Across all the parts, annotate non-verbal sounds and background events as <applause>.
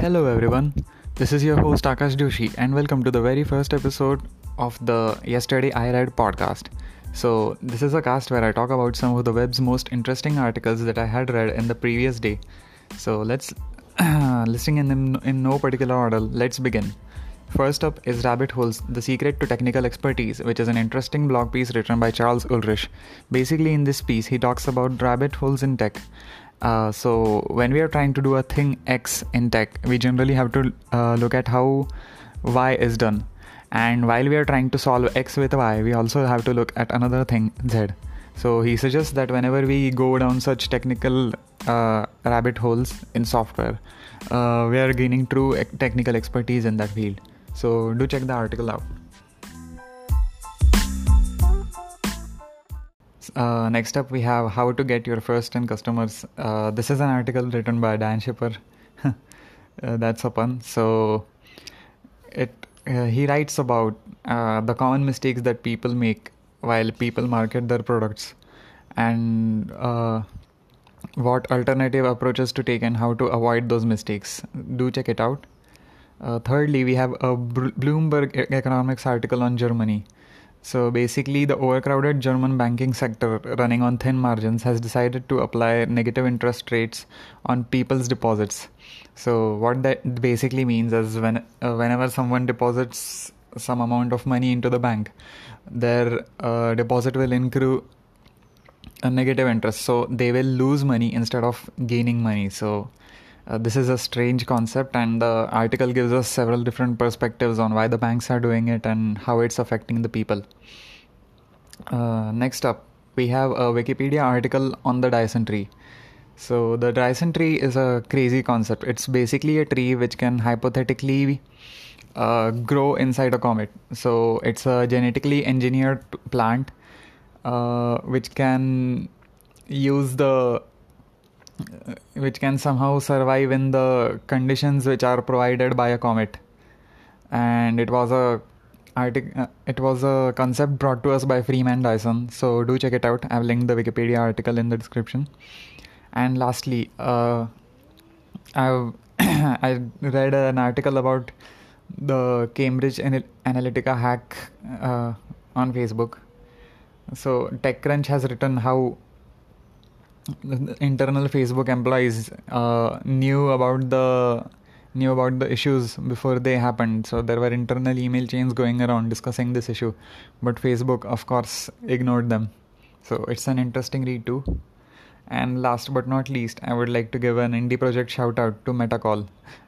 Hello everyone, this is your host Akash Joshi, and welcome to the very first episode of the Yesterday I Read podcast. So, this is a cast where I talk about some of the web's most interesting articles that I had read in the previous day. So, let's <clears throat> listing in, in, in no particular order, let's begin. First up is Rabbit Holes The Secret to Technical Expertise, which is an interesting blog piece written by Charles Ulrich. Basically, in this piece, he talks about rabbit holes in tech. Uh, so, when we are trying to do a thing X in tech, we generally have to uh, look at how Y is done. And while we are trying to solve X with Y, we also have to look at another thing Z. So, he suggests that whenever we go down such technical uh, rabbit holes in software, uh, we are gaining true technical expertise in that field. So do check the article out. Uh, next up, we have how to get your first 10 customers. Uh, this is an article written by Dan Shipper. <laughs> uh, that's a pun. So it uh, he writes about uh, the common mistakes that people make while people market their products and uh, what alternative approaches to take and how to avoid those mistakes. Do check it out. Thirdly, we have a Bloomberg economics article on Germany. So basically, the overcrowded German banking sector running on thin margins has decided to apply negative interest rates on people's deposits. So what that basically means is when uh, whenever someone deposits some amount of money into the bank, their uh, deposit will accrue a negative interest. So they will lose money instead of gaining money. So uh, this is a strange concept, and the article gives us several different perspectives on why the banks are doing it and how it's affecting the people. Uh, next up, we have a Wikipedia article on the Dyson tree. So, the Dyson tree is a crazy concept. It's basically a tree which can hypothetically uh, grow inside a comet. So, it's a genetically engineered plant uh, which can use the which can somehow survive in the conditions which are provided by a comet. And it was a artic- uh, it was a concept brought to us by freeman dyson. So do check it out. I've linked the wikipedia article in the description. And lastly uh, i've <coughs> i read an article about the cambridge analytica hack uh, on facebook. So techcrunch has written how internal Facebook employees uh, knew about the knew about the issues before they happened. So there were internal email chains going around discussing this issue, but Facebook, of course, ignored them. So it's an interesting read too. And last but not least, I would like to give an indie project shout out to Metacall.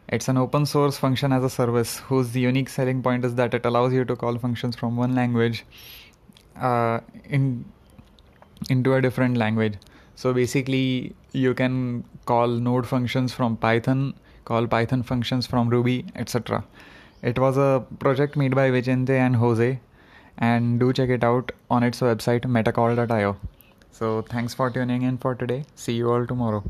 It's an open source function as a service whose unique selling point is that it allows you to call functions from one language uh, in into a different language. So basically, you can call node functions from Python, call Python functions from Ruby, etc. It was a project made by Vicente and Jose, and do check it out on its website metacall.io. So thanks for tuning in for today. See you all tomorrow.